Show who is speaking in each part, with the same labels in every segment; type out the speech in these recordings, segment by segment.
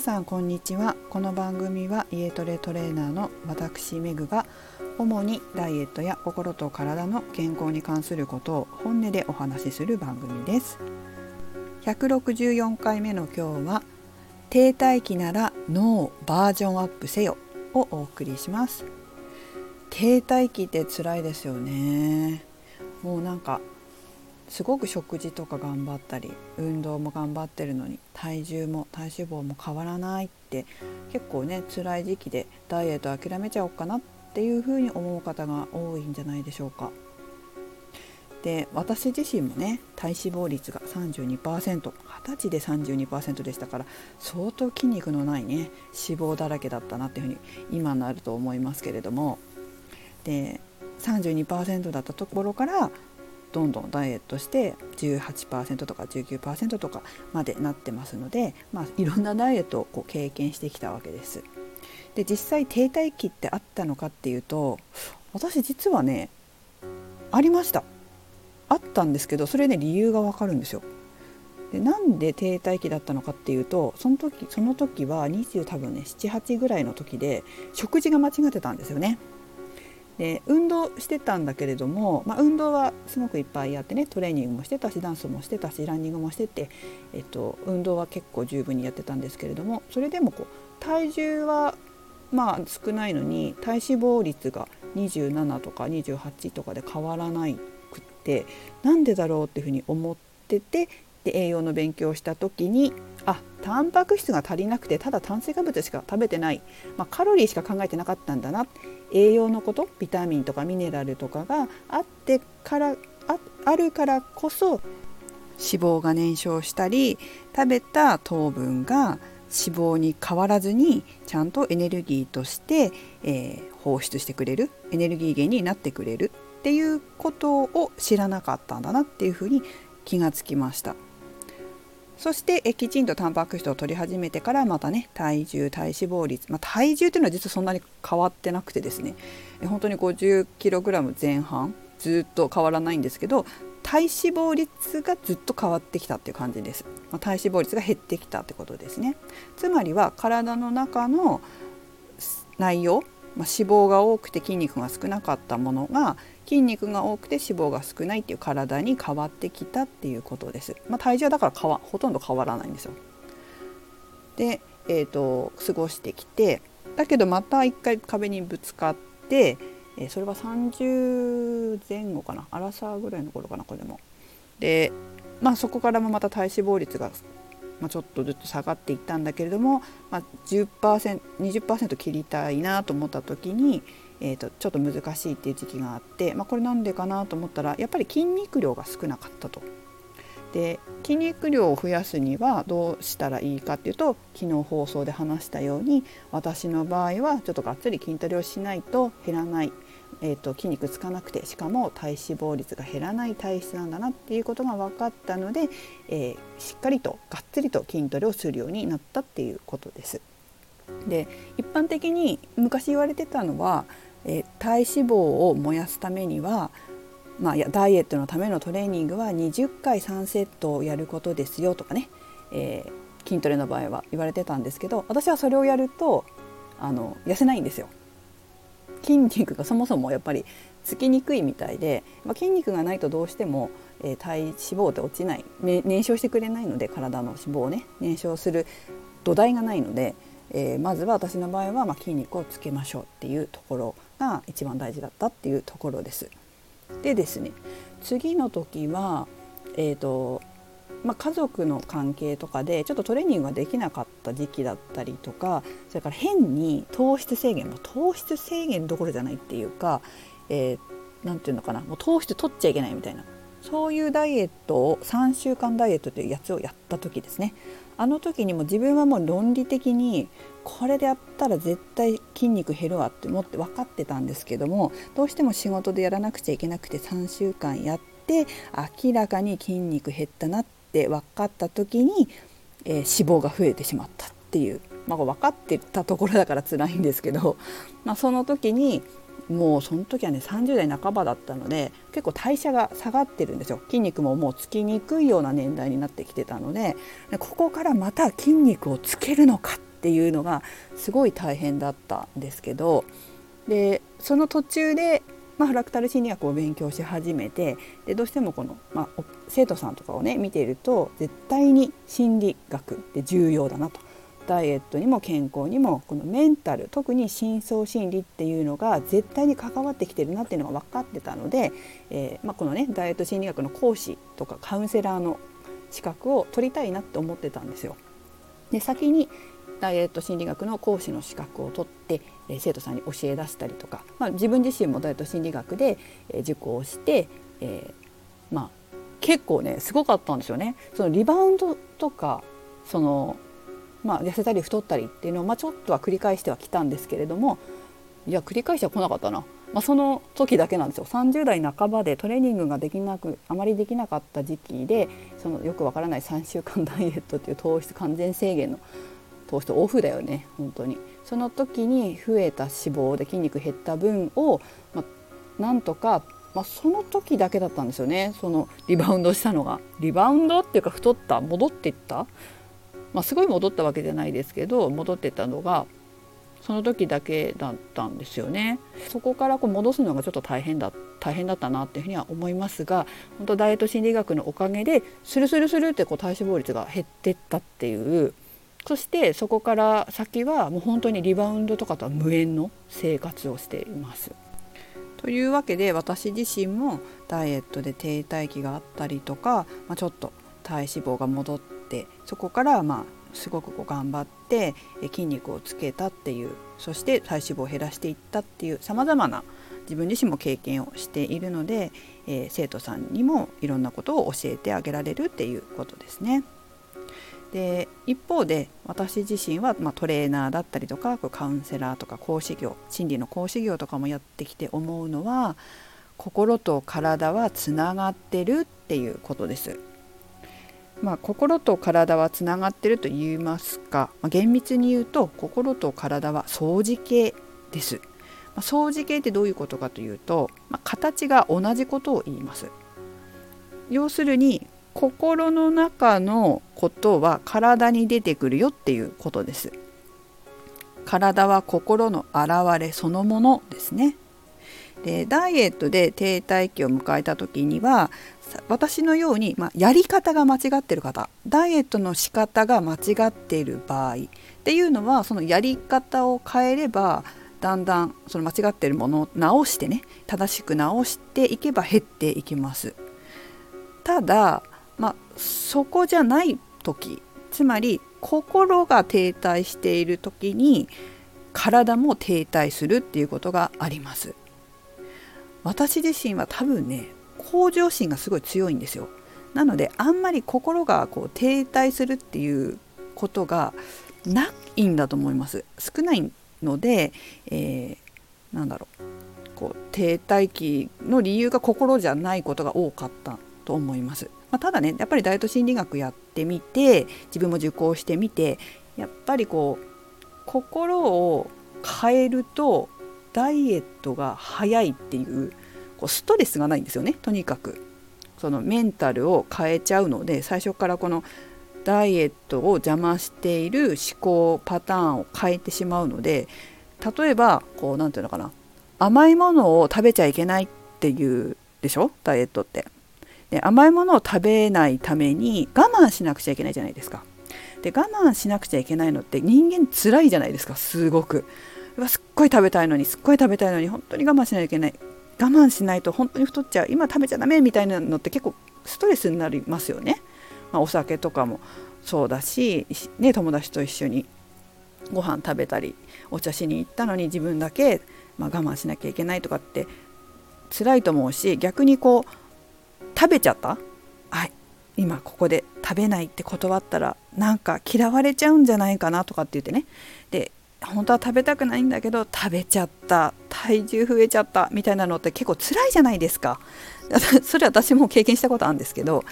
Speaker 1: 皆さんこんにちは。この番組は家トレトレーナーの私メグが主にダイエットや心と体の健康に関することを本音でお話しする番組です。164回目の今日は停滞期なら脳バージョンアップせよをお送りします。停滞期って辛いですよね。もうなんかすごく食事とか頑張ったり運動も頑張ってるのに体重も体脂肪も変わらないって結構ね辛い時期でダイエット諦めちゃおうかなっていうふうに思う方が多いんじゃないでしょうか。で私自身もね体脂肪率が 32%20 歳で32%でしたから相当筋肉のないね脂肪だらけだったなっていうふうに今になると思いますけれどもで32%だったところからどんどんダイエットして18%とか19%とかまでなってますので、まあ、いろんなダイエットをこう経験してきたわけです。で実際停滞期ってあったのかっていうと私実はねありましたあったんですけどそれね理由がわかるんですよ。でなんで停滞期だったのかっていうとその時その時は20多分ね78ぐらいの時で食事が間違ってたんですよね。で運動してたんだけれども、まあ、運動はすごくいっぱいやってねトレーニングもしてたしダンスもしてたしランニングもしてて、えっと、運動は結構十分にやってたんですけれどもそれでもこう体重はまあ少ないのに体脂肪率が27とか28とかで変わらなくってなんでだろうっていうふうに思っててで栄養の勉強をした時にタンパク質が足りなくてただ炭水化物しか食べてない、まあ、カロリーしか考えてなかったんだな。栄養のことビタミンとかミネラルとかがあってからああるからこそ脂肪が燃焼したり食べた糖分が脂肪に変わらずにちゃんとエネルギーとして、えー、放出してくれる。エネルギー源になってくれるっていうことを知らなかったんだなっていうふうに気がつきました。そしてえきちんとタンパク質を取り始めてからまたね体重体脂肪率、まあ、体重っていうのは実はそんなに変わってなくてですね本当に 50kg 前半ずっと変わらないんですけど体脂肪率がずっと変わってきたっていう感じです、まあ、体脂肪率が減ってきたってことですね。つまりは体の中の内容まあ、脂肪が多くて筋肉が少なかったものが筋肉が多くて脂肪が少ないっていう体に変わってきたっていうことです。まあ、体重だから変わほとんど変わらないんですよ。で、えーと、過ごしてきてだけどまた一回壁にぶつかって、えー、それは30前後かな？アラサーぐらいの頃かなこれも。でまあそこからもまた体脂肪率がまあ、ちょっとずつ下がっていったんだけれども、まあ10、20%切りたいなと思った時に、えー、とちょっと難しいっていう時期があって、まあ、これなんでかなと思ったらやっぱり筋肉量が少なかったと。で筋肉量を増やすにはどうしたらいいかっていうと昨日放送で話したように私の場合はちょっとがっつり筋トレをしないと減らないえーと、筋肉つかなくてしかも体脂肪率が減らない体質なんだなっていうことが分かったので、えー、しっかりとがっつりと筋トレをするようになったっていうことです。で一般的に昔言われてたのは、えー、体脂肪を燃やすためには、まあや、ダイエットのためのトレーニングは20回3セットをやることですよとかね、えー、筋トレの場合は言われてたんですけど私はそれをやるとあの痩せないんですよ。筋肉がそもそもやっぱりつきにくいみたいで、まあ、筋肉がないとどうしても、えー、体脂肪って落ちない、燃焼してくれないので体の脂肪をね燃焼する土台がないので、えー、まずは私の場合は、まあ、筋肉をつけましょうっていうところが一番大事だったっていうところです。でですね次の時は、えーとまあ、家族の関係とかでちょっとトレーニングができなかった時期だったりとかそれから変に糖質制限も糖質制限どころじゃないっていうか何、えー、て言うのかなもう糖質取っちゃいけないみたいなそういうダイエットを3週間ダイエットというやつをやった時ですね。あの時にも自分はもう論理的にこれでやったら絶対筋肉減るわって思って分かってたんですけどもどうしても仕事でやらなくちゃいけなくて3週間やって明らかに筋肉減ったなってって分かった時に、えー、脂肪が増えてしまったっていう、まあ、分かってたところだから辛いんですけど、まあ、その時にもうその時はね30代半ばだったので結構代謝が下がってるんですよ。筋肉ももうつきにくいような年代になってきてたのでここからまた筋肉をつけるのかっていうのがすごい大変だったんですけどでその途中で、まあ、フラクタル心理学を勉強し始めてでどうしてもこの、まあ、生徒さんとかをね見ていると絶対に心理学って重要だなと。ダイエットにも健康にもこのメンタル特に深層心理っていうのが絶対に関わってきてるなっていうのが分かってたので、えー、まあ、このねダイエット心理学の講師とかカウンセラーの資格を取りたいなって思ってたんですよ。で先にダイエット心理学の講師の資格を取って、えー、生徒さんに教え出したりとか、まあ、自分自身もダイエット心理学で、えー、受講して、えまあ結構ねすごかったんですよね。そのリバウンドとかそのまあ、痩せたり太ったりっていうのを、まあ、ちょっとは繰り返してはきたんですけれどもいや繰り返しては来なかったな、まあ、その時だけなんですよ30代半ばでトレーニングができなくあまりできなかった時期でそのよくわからない3週間ダイエットっていう糖質完全制限の糖質オフだよね本当に。その時に増えた脂肪で筋肉減った分を、ま、なんとかま、その時だけだったんですよね。そのリバウンドしたのが。リバウンドっていうか太った戻っていった。ま、すごい戻ったわけじゃないですけど戻ってったのがその時だけだったんですよね。そこからこう戻すのがちょっと大変だ大変だったなっていうふうには思いますが本当ダイエット心理学のおかげでスルスルスルってこう体脂肪率が減ってったっていうそしてそこから先はもう本当にリバウンドとかとは無縁の生活をしています。というわけで私自身もダイエットで停滞期があったりとか、まあ、ちょっと体脂肪が戻ってそこからまあすごくこう頑張って筋肉をつけたっていうそして体脂肪を減らしていったっていうさまざまな自分自身も経験をしているので、えー、生徒さんにもいろんなことを教えてあげられるっていうことですね。で一方で私自身は、まあ、トレーナーだったりとかカウンセラーとか講師業心理の講師業とかもやってきて思うのは心と体はつながってるっていうことです。まあ、心と体はつながってると言いますか、まあ、厳密に言うと心と体は相似形です。まあ、相似形ってどういうことかというと、まあ、形が同じことを言います。要するに心の中のことは体に出てくるよっていうことです。体は心の現れそのものですね。でダイエットで停滞期を迎えた時には私のように、まあ、やり方が間違ってる方ダイエットの仕方が間違っている場合っていうのはそのやり方を変えればだんだんその間違ってるものを直してね正しく直していけば減っていきます。ただ、まあ、そこじゃない時つまり心が停滞している時に体も停滞するっていうことがあります。私自身は多分ね向上心がすごい強いんですよ。なのであんまり心がこう停滞するっていうことがないんだと思います。少ないので、えー、なんだろう。こう停滞期の理由が心じゃないことが多かった。と思います、まあ、ただねやっぱりダイエット心理学やってみて自分も受講してみてやっぱりこう心を変えるとダイエットが早いっていうこうストレスがないんですよね。とにかく。そのメンタルを変えちゃうので最初からこのダイエットを邪魔している思考パターンを変えてしまうので例えばこう何て言うのかな。甘いものを食べちゃいけないっていうでしょ？ダイエットって。で甘いものを食べないために我慢しなくちゃいけないじゃないですか。で我慢しなくちゃいけないのって人間辛いじゃないですかすごく。すっごい食べたいのにすっごい食べたいのに本当に我慢しないといけない我慢しないと本当に太っちゃう今食べちゃダメみたいなのって結構ストレスになりますよね。まあ、お酒とかもそうだし、ね、友達と一緒にご飯食べたりお茶しに行ったのに自分だけ、まあ、我慢しなきゃいけないとかって辛いと思うし逆にこう食べちゃった？はい今ここで食べないって断ったらなんか嫌われちゃうんじゃないかなとかって言ってね。で本当は食べたくないんだけど食べちゃった。体重増えちゃった。みたいなのって結構辛いじゃないですか。それ私も経験したことあるんですけど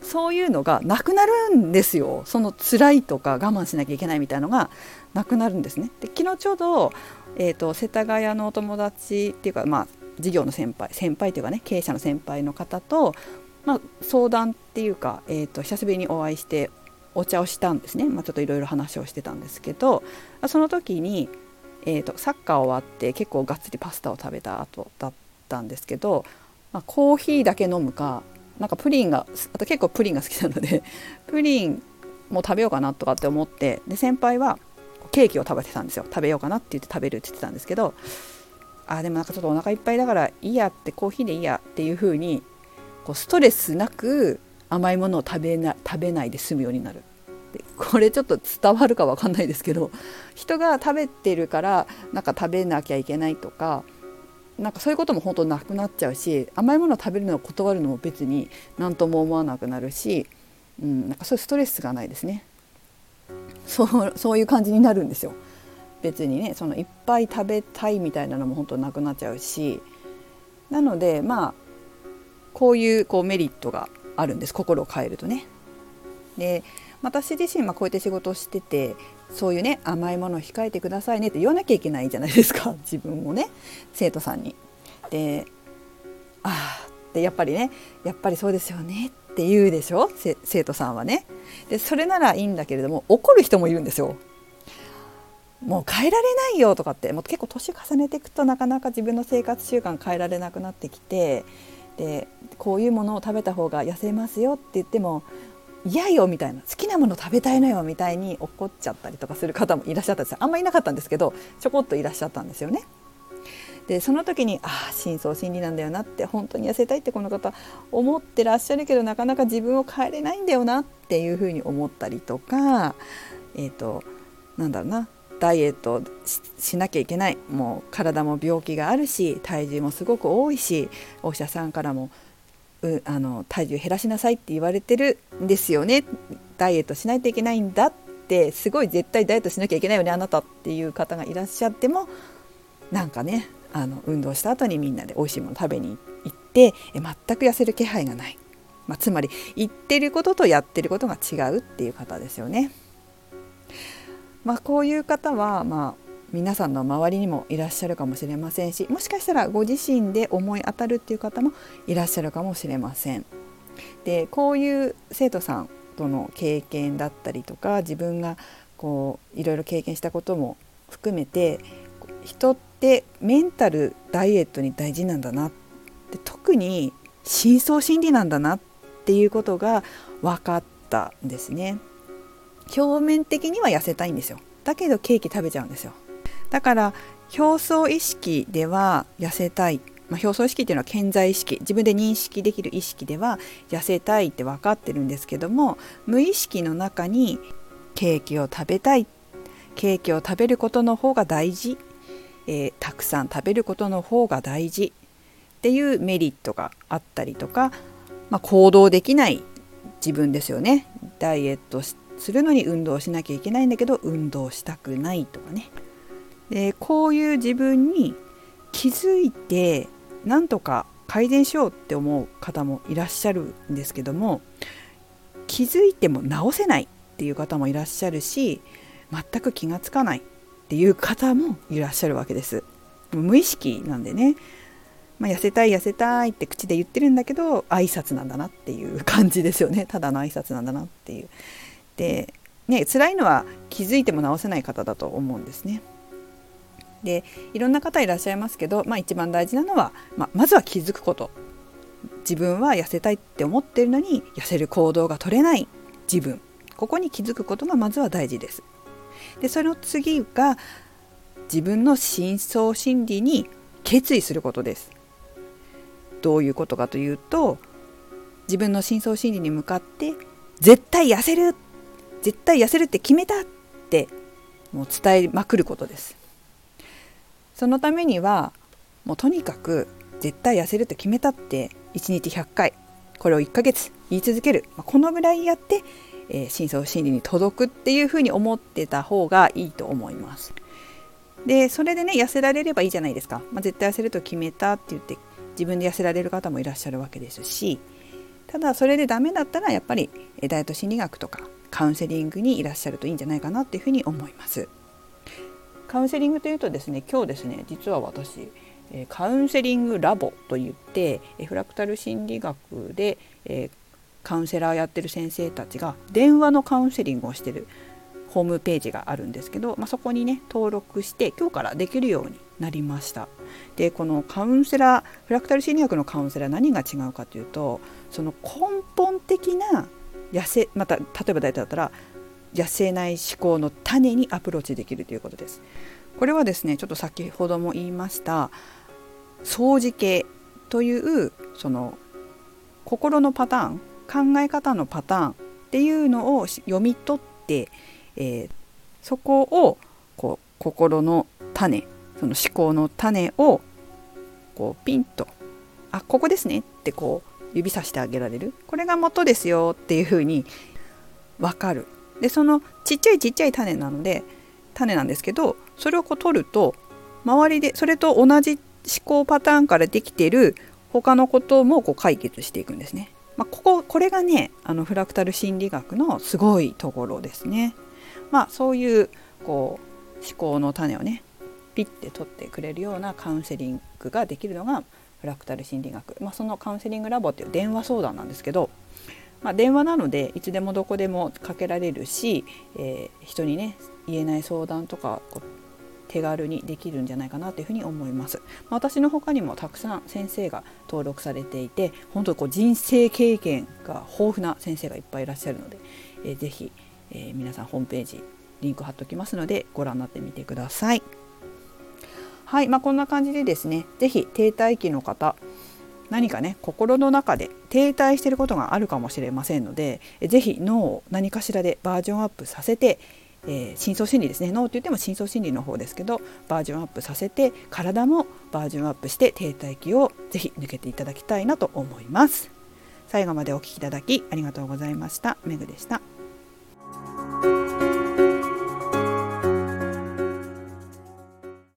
Speaker 1: そういうのがなくなるんですよ。その辛いとか我慢しなきゃいけないみたいのがなくなるんですね。で昨日ちょうど、えーと、世田谷のお友達っていうかまあ事業の先輩先輩というかね経営者の先輩の方と、まあ、相談っていうか、えーと久しぶりにお会いしてお茶をしたんですね、まあ、ちょっといろいろ話をしてたんですけどその時に、えーと、サッカー終わって結構がっつりパスタを食べた後だったんですけど、まあ、コーヒーだけ飲むかなんかプリンがあと結構プリンが好きなので プリンも食べようかなとかって思ってで先輩はケーキを食べてたんですよ。食べようかなって言って食べるって言ってたんですけどあでもなんかちょっとお腹いっぱいだからいいやってコーヒーでいいやっていう風にこうストレスなく甘いものを食べな食べないで済むようになる。でこれちょっと伝わるか分かんないですけど人が食べてるからなんか食べなきゃいけないとかなんかそういうことも本当なくなっちゃうし甘いものを食べるのを断るのも別に何とも思わなくなるし、うん、なんかそういうストレスがないですね。そうそういう感じになるんですよ。別にねそのいっぱい食べたいみたいなのも本当なくなっちゃうしなのでまあこういうこうメリットがあるんです心を変えるとね。で私自身、まあ、こうやって仕事をしててそういうね甘いものを控えてくださいねって言わなきゃいけないじゃないですか 自分もね生徒さんに。でああってやっぱりねやっぱりそうですよねって言うでしょ？生徒さんはね。でそれならいいんだけれども怒る人もいるんですよ。もう変えられないよとかってもう結構年重ねていくとなかなか自分の生活習慣変えられなくなってきてでこういうものを食べた方が痩せますよって言っても嫌よみたいな好きなもの食べたいのよみたいに怒っちゃったりとかする方もいらっしゃったんですあんまりいなかったんですけどちょこっといらっしゃったんですよね。でその時にああ深層心理なんだよなって本当に痩せたいってこの方思ってらっしゃるけどなかなか自分を変えれないんだよなっていうふうに思ったりとかえっ、ー、となんだろうなダイエットしなきゃいけない。もう体も病気があるし体重もすごく多いしお医者さんからもうあの体重減らしなさいって言われてるんですよね。ダイエットしないといけないんだってすごい絶対ダイエットしなきゃいけないよねあなたっていう方がいらっしゃってもなんかねあの運動した後にみんなで美味しいもの食べに行ってえ全く痩せる気配がない、まあ、つまり言ってることとやってることが違うっていう方ですよね。まあ、こういう方は、まあ、皆さんの周りにもいらっしゃるかもしれませんしもしかしたらご自身で思い当たるっていう方もいらっしゃるかもしれません。でこういう生徒さんとの経験だったりとか自分がこういろいろ経験したことも含めて人ってメンタルダイエットに大事なんだなで特に深層心理なんだなっていうことが分かったんですね。表面的には痩せたいんですよ。だけどケーキ食べちゃうんですよ。だから表層意識では痩せたい、まあ、表層意識っていうのは健在意識。自分で認識できる意識では痩せたいって分かってるんですけども無意識の中にケーキを食べたい。ケーキを食べることの方が大事、えー、たくさん食べることの方が大事。っていうメリットがあったりとか、まあ、行動できない自分ですよね。ダイエットしてするのに運動しなきゃいけないんだけど運動したくないとかね。でこういう自分に気づいてなんとか改善しようって思う方もいらっしゃるんですけども気づいても治せないっていう方もいらっしゃるし全く気がつかないっていう方もいらっしゃるわけです。無意識なんでね、まあ、痩せたい痩せたいって口で言ってるんだけど挨拶なんだなっていう感じですよね。ただの挨拶なんだなっていう。で、ね、辛いのは気づいても治せない方だと思うんですね。でいろんな方いらっしゃいますけど、まあ、一番大事なのは、まあ、まずは気づくこと自分は痩せたいって思ってるのに痩せる行動が取れない自分ここに気づくことがまずは大事です。でその次が自分の深層心理に決意することです。どういうことかというと自分の深層心理に向かって絶対痩せる絶対痩せるって決めたってもう伝えまくることです。そのためにはもうとにかく絶対痩せるって決めたって1日100回これを1ヶ月言い続ける、まあ、このぐらいやって、えー、深層心理に届くっていうふうに思ってた方がいいと思います。でそれでね痩せられればいいじゃないですか、まあ、絶対痩せると決めたって言って自分で痩せられる方もいらっしゃるわけですしただそれでダメだったらやっぱりダイエット心理学とかカウンセリングにいらっしゃるといいんじゃないかなっていうふうに思います。カウンセリングというとですね今日ですね実は私カウンセリングラボといってフラクタル心理学で、カウンセラーやってる先生たちが電話のカウンセリングをしてるホームページがあるんですけど、まあ、そこにね登録して今日からできるようになりましたでこのカウンセラーフラクタル心理学のカウンセラー何が違うかというとその根本的な痩せまた例えば大体だったら痩せない思考の種にアプローチできるということです。これはですねちょっと先ほども言いました掃除系というその心のパターン考え方のパターンっていうのを読み取って、えー、そこをこう心の種その思考の種をこうピンと「あここですね」ってこう指さしてあげられる？これが元ですよっていうふうに分かるでそのちっちゃいちっちゃい種なので種なんですけどそれをこう取ると周りでそれと同じ思考パターンからできてる他のこともこう解決していくんですね。まあ、こここれがねあのフラクタル心理学のすごいところですね。まあそういうこう思考の種をねピッて取ってくれるようなカウンセリングができるのがフラクタル心理学、まあ、そのカウンセリングラボっていう電話相談なんですけど、まあ、電話なのでいつでもどこでもかけられるし、えー、人にね言えない相談とか手軽にできるんじゃないかなというふうに思います。ま私の他にもたくさん先生が登録されていて本当にこう人生経験が豊富な先生がいっぱいいらっしゃるので、えー、ぜひ、えー、皆さんホームページリンク貼っておきますのでご覧になってみてください。はい、まあ、こんな感じでですね是非停滞期の方何かね心の中で停滞していることがあるかもしれませんので是非脳を何かしらでバージョンアップさせてえー、深層心理ですね脳って言っても深層心理の方ですけどバージョンアップさせて体もバージョンアップして停滞期をぜひ抜けていただきたいなと思います。最後までお聴きいただきありがとうございました。めぐでした。